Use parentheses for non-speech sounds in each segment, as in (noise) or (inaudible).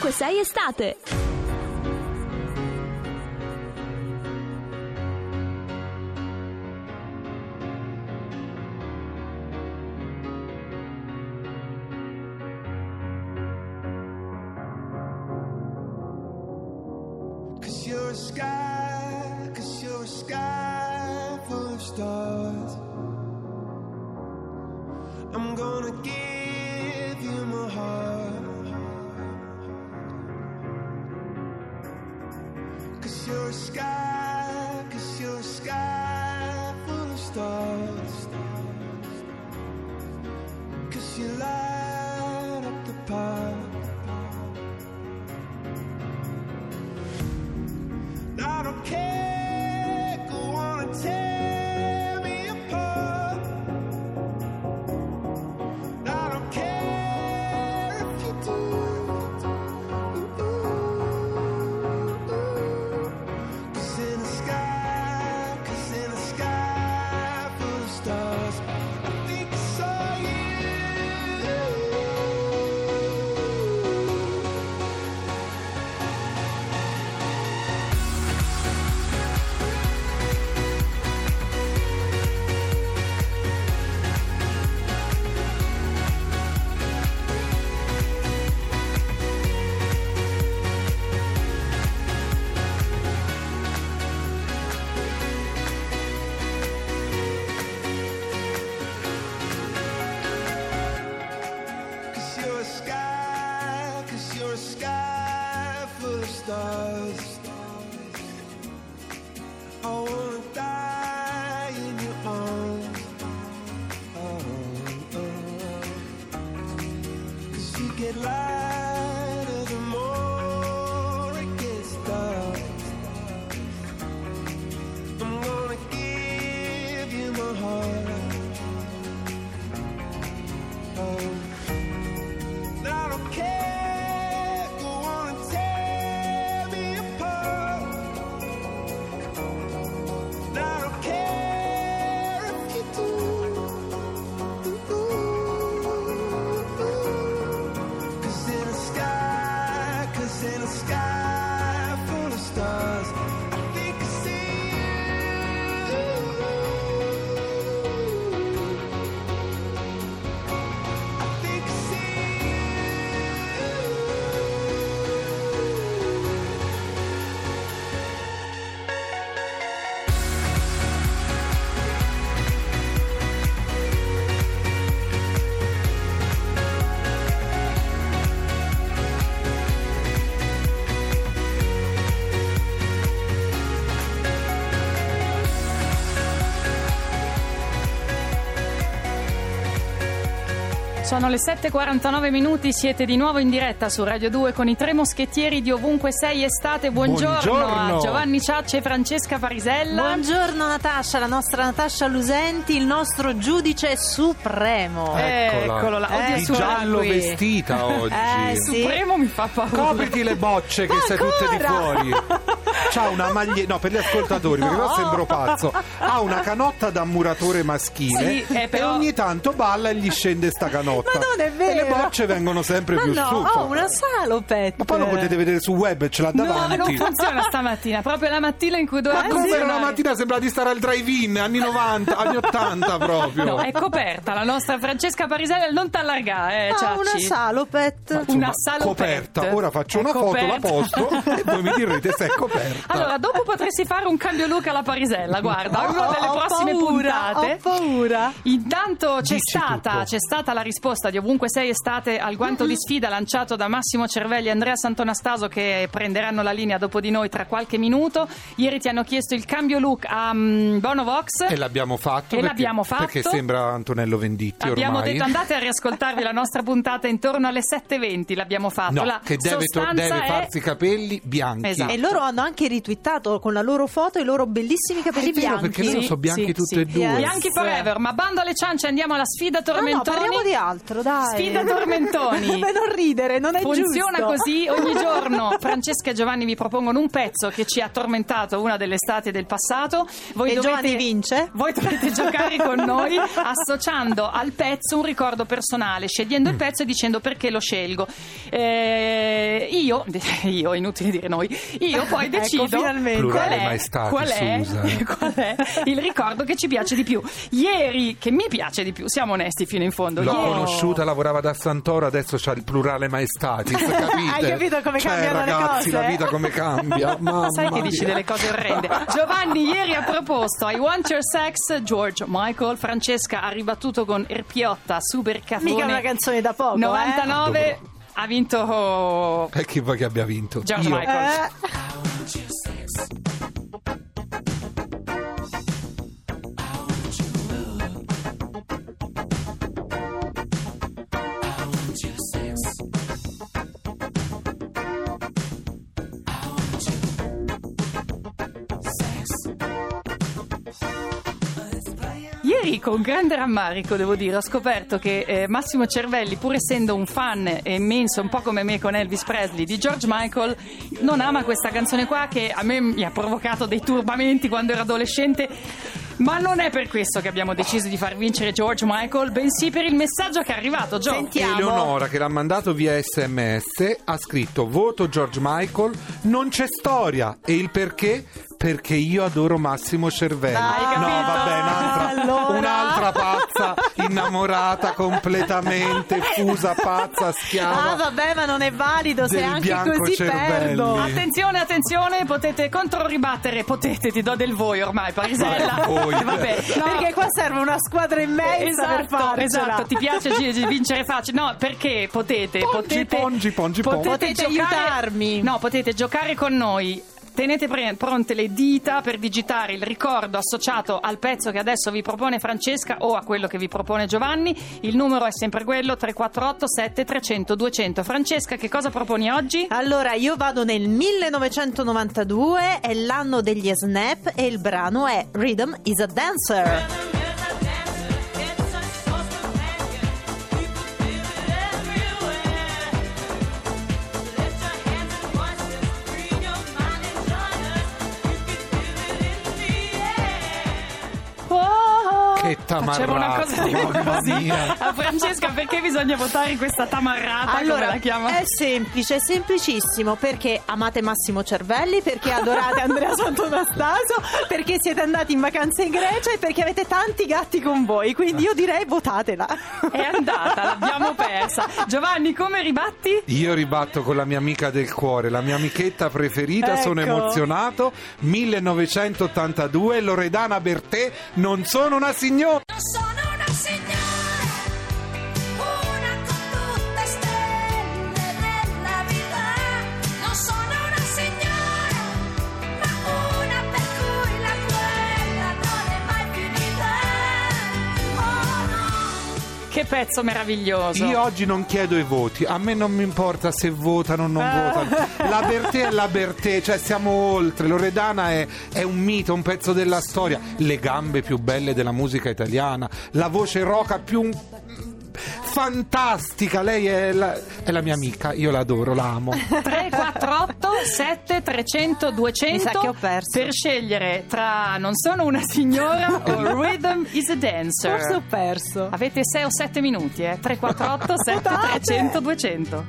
Ovunque sei estate. Cause you're a sky, cause you're a sky full of stars. Don't care, in the sky Sono le 7.49 minuti, siete di nuovo in diretta su Radio 2 con i tre moschettieri di ovunque sei estate. Buongiorno, Buongiorno. a Giovanni Ciaccia e Francesca Parisella. Buongiorno Natascia, la nostra Natascia Lusenti, il nostro giudice supremo. Eh, Eccola. eccolo là, Eh, di suona giallo lui. vestita oggi. Eh, sì. Supremo mi fa paura. Copriti le bocce che Ma sei tutte di fuori. C'ha una maglietta, no, per gli ascoltatori, perché qua sembro pazzo. Ha una canotta da muratore maschile Sì, eh, però- e ogni tanto balla e gli scende sta canotta. Ma non è vero. E le bocce vengono sempre Ma più no, su. ho una salopette. Ma poi lo potete vedere su web, ce l'ha No, davanti. non funziona stamattina, proprio la mattina in cui doveva Ma come funzionare. la mattina sembra di stare al drive-in, anni 90, anni 80 proprio. No, è coperta la nostra Francesca Parisella, non t'allargare, eh, Ciacci. una salopette. Una salopette. coperta. Ora faccio È una foto, la coperta. posto (laughs) e voi mi direte se è coperta. Allora, dopo potresti fare un cambio look alla Parisella, guarda, una delle ho prossime paura, puntate. ho paura. Intanto c'è stata, c'è stata la risposta di ovunque sei estate al guanto di sfida lanciato da Massimo Cervelli e Andrea Santonastaso che prenderanno la linea dopo di noi tra qualche minuto. Ieri ti hanno chiesto il cambio look a mm, Bono Vox. E l'abbiamo fatto. E perché, l'abbiamo fatto. Perché sembra Antonello Venditti Abbiamo ormai. detto andate a riascoltarvi la nostra puntata intorno alle 7.20, l'abbiamo fatto. No, la che deve, deve è- farsi i capelli bianchi. Esatto. E loro hanno anche ritwittato con la loro foto i loro bellissimi capelli vero, bianchi. perché loro sono bianchi sì, tutti sì. e due. Yes. Bianchi forever, ma bando alle ciance, andiamo alla sfida No, no, tormentoni. parliamo di altro, dai. Sfida (laughs) tormentoni. (laughs) Beh, non ridere, non è Funziona giusto. così ogni (laughs) giorno. Francesca e Giovanni vi propongono un pezzo che ci ha tormentato una delle estate del passato. Voi E dovete, Giovanni vince? Voi dovete giocare con noi associando al pezzo un ricordo personale, scegliendo Mm. il pezzo e dicendo perché lo scelgo. Eh, io, io, inutile dire noi, io poi Ecco, decido finalmente. qual è, mai stati, qual, è, (laughs) qual è il ricordo che ci piace di più. Ieri, che mi piace di più, siamo onesti fino in fondo. L'ho Ieri- conosciuta, lavorava da Santoro, adesso c'ha il plurale maestatis, (laughs) capite? Hai capito come Cioè, cambiano le ragazzi, cose? la vita come cambia. (laughs) Mamma Sai che dici mia. delle cose orrende. Giovanni ieri ha proposto I Want Your Sex, George Michael. Francesca ha ribattuto con Erpiotta, Super Cafone. Mica una canzone da poco, 99 eh. ha vinto E chi vuoi che abbia vinto? George Io. Michael. Eh. Ieri con grande rammarico, devo dire, ho scoperto che eh, Massimo Cervelli, pur essendo un fan immenso, un po' come me con Elvis Presley, di George Michael, non ama questa canzone qua che a me mi ha provocato dei turbamenti quando ero adolescente. Ma non è per questo che abbiamo deciso di far vincere George Michael, bensì per il messaggio che è arrivato, Gio. Sentiamo. Eleonora che l'ha mandato via sms ha scritto voto George Michael non c'è storia e il perché perché io adoro Massimo Cervelli Hai no capito? vabbè un'altra, Allora? un'altra pazza innamorata completamente fusa pazza schiava Ah, vabbè, ma non è valido. Se anche così cervelli. perdo. Attenzione, attenzione, potete controribattere, potete, ti do del voi ormai, Parisella. Vai, voi. Vabbè, no. Perché qua serve una squadra immensa per Esatto, farcela. esatto, ti piace vincere facile? No, perché potete, Pongi, potete, pongi, pongi, pongi. Potete aiutarmi. No, potete giocare con noi. Tenete pre- pronte le dita per digitare il ricordo associato al pezzo che adesso vi propone Francesca o a quello che vi propone Giovanni. Il numero è sempre quello 348 7300 200. Francesca, che cosa proponi oggi? Allora, io vado nel 1992, è l'anno degli Snap e il brano è Rhythm is a Dancer. Che una tamarrata, cosa tipo mamma così. mia. A Francesca, perché bisogna votare questa tamarrata? come Allora, la chiama? è semplice, è semplicissimo perché amate Massimo Cervelli, perché adorate Andrea Santonastaso, perché siete andati in vacanza in Grecia e perché avete tanti gatti con voi, quindi io direi votatela. È andata, l'abbiamo persa. Giovanni, come ribatti? Io ribatto con la mia amica del cuore, la mia amichetta preferita, sono Ecco. emozionato. 1982, Loredana Bertè, non sono una signora. Non Che pezzo meraviglioso. Io oggi non chiedo i voti, a me non mi importa se votano o non votano. (laughs) La Bertè è la Bertè, cioè siamo oltre. Loredana è, è un mito, un pezzo della storia. Le gambe più belle della musica italiana, la voce roca più fantastica. Lei è la, è la mia amica, io l'adoro, la amo. 348 7300 200 Mi sa che ho perso. per scegliere tra non sono una signora (laughs) o Rhythm is a dancer. Forse ho perso. Avete 6 o 7 minuti, eh? 348 7300 200.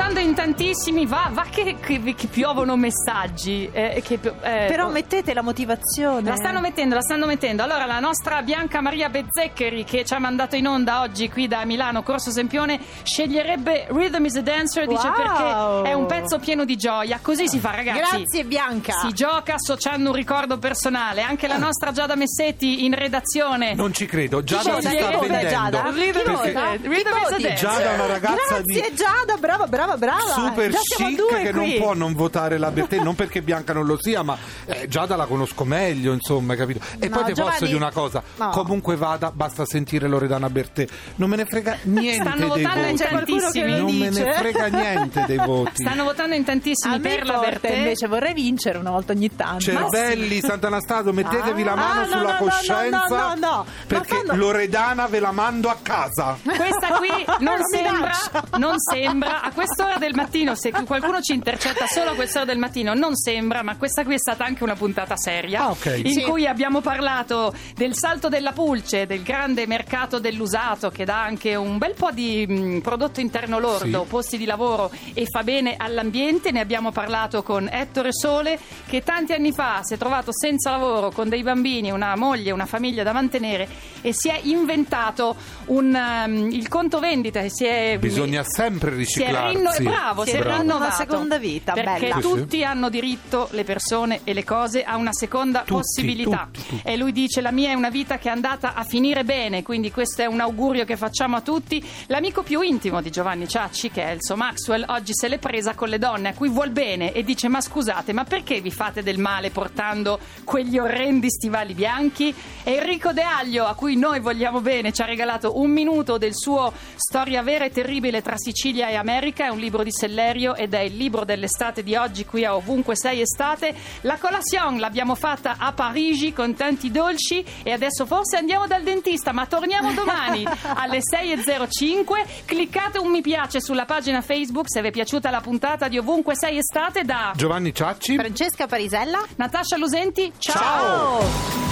está in tantissimi, va, va che, che- che piovono messaggi. eh, che, eh, Però oh, mettete la motivazione. la stanno mettendo, la stanno mettendo. Allora, la nostra Bianca Maria Bezzeccheri, che ci ha mandato in onda oggi qui da Milano, Corso Sempione, sceglierebbe Rhythm is a Dancer, dice Wow. perché è un pezzo pieno di gioia. Così si fa, ragazzi. Grazie Bianca. Si gioca associando un ricordo personale. Anche la nostra Giada Messetti in redazione. Non ci credo, Giada si Chi sta vota, vendendo. Giada? Chi Perché vota? Rhythm is a? Dancer. Giada è una ragazza di Grazie Giada, brava, brava, brava. Super Già siamo chic due che qui. non può non votare la Bertè, non perché Bianca non lo sia, ma eh, Giada la conosco meglio, insomma, hai capito? E No, poi ti Giovanni- posso dire una cosa, No. comunque vada, basta sentire Loredana Bertè, non me ne frega niente Stanno dei votando in che tantissimi. Non me ne frega niente dei voti. Stanno votando in tantissimi A per la Bertè. invece vorrei vincere una volta ogni tanto. Cervelli, Sant'Anastaso, mettetevi la Ah, mano no, sulla no, no, coscienza no, no, no. Perché fanno- Loredana ve la mando a casa. Questa qui non (laughs) sembra, non sembra, a quest'ora del mattino, se qualcuno ci intercetta solo a quest'ora del mattino, non sembra, ma questa qui è stata anche una puntata seria, Ah, ok. in Sì. cui abbiamo parlato del salto della pulce, del grande mercato dell'usato, che dà anche un bel po' di mh, prodotto interno lordo, Sì. posti di lavoro e fa bene all'ambiente. Ne abbiamo parlato con Ettore Sole, che tanti anni fa si è trovato senza lavoro, con dei bambini, una moglie, una famiglia da mantenere e si è inventato un, um, il conto vendita. e Si è, Bisogna sempre si è riciclarsi. rinno- bravo, Bravo. rinnovato. Una seconda vita, perché bella. Sì, sì. tutti hanno diritto, le persone e le cose, a una seconda Tutti, possibilità. tutti, tutti. E lui dice: La mia è una vita che è andata a finire bene. Quindi, questo è un augurio che facciamo a tutti. L'amico più intimo di Giovanni Ciacci, che è Elso Maxwell, oggi se l'è presa con le donne a cui vuol bene e dice: Ma scusate, ma perché vi fate del male portando quegli orrendi stivali bianchi? E Enrico De Aglio, a cui noi vogliamo bene, ci ha regalato un minuto del suo Storia vera e terribile tra Sicilia e America. È un libro di Sellerio ed è il libro dell'estate di oggi qui a Ovunque Sei Estate. La colazione l'abbiamo fatta a Parigi con tanti dolci e adesso forse andiamo dal dentista, ma torniamo domani (laughs) alle 6.05. Cliccate un mi piace sulla pagina Facebook se vi è piaciuta la puntata di Ovunque Sei Estate da Giovanni Ciacci. Francesca Parisella. Natascia Lusenti. Ciao! Ciao.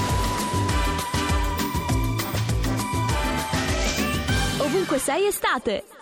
Ovunque sei estate.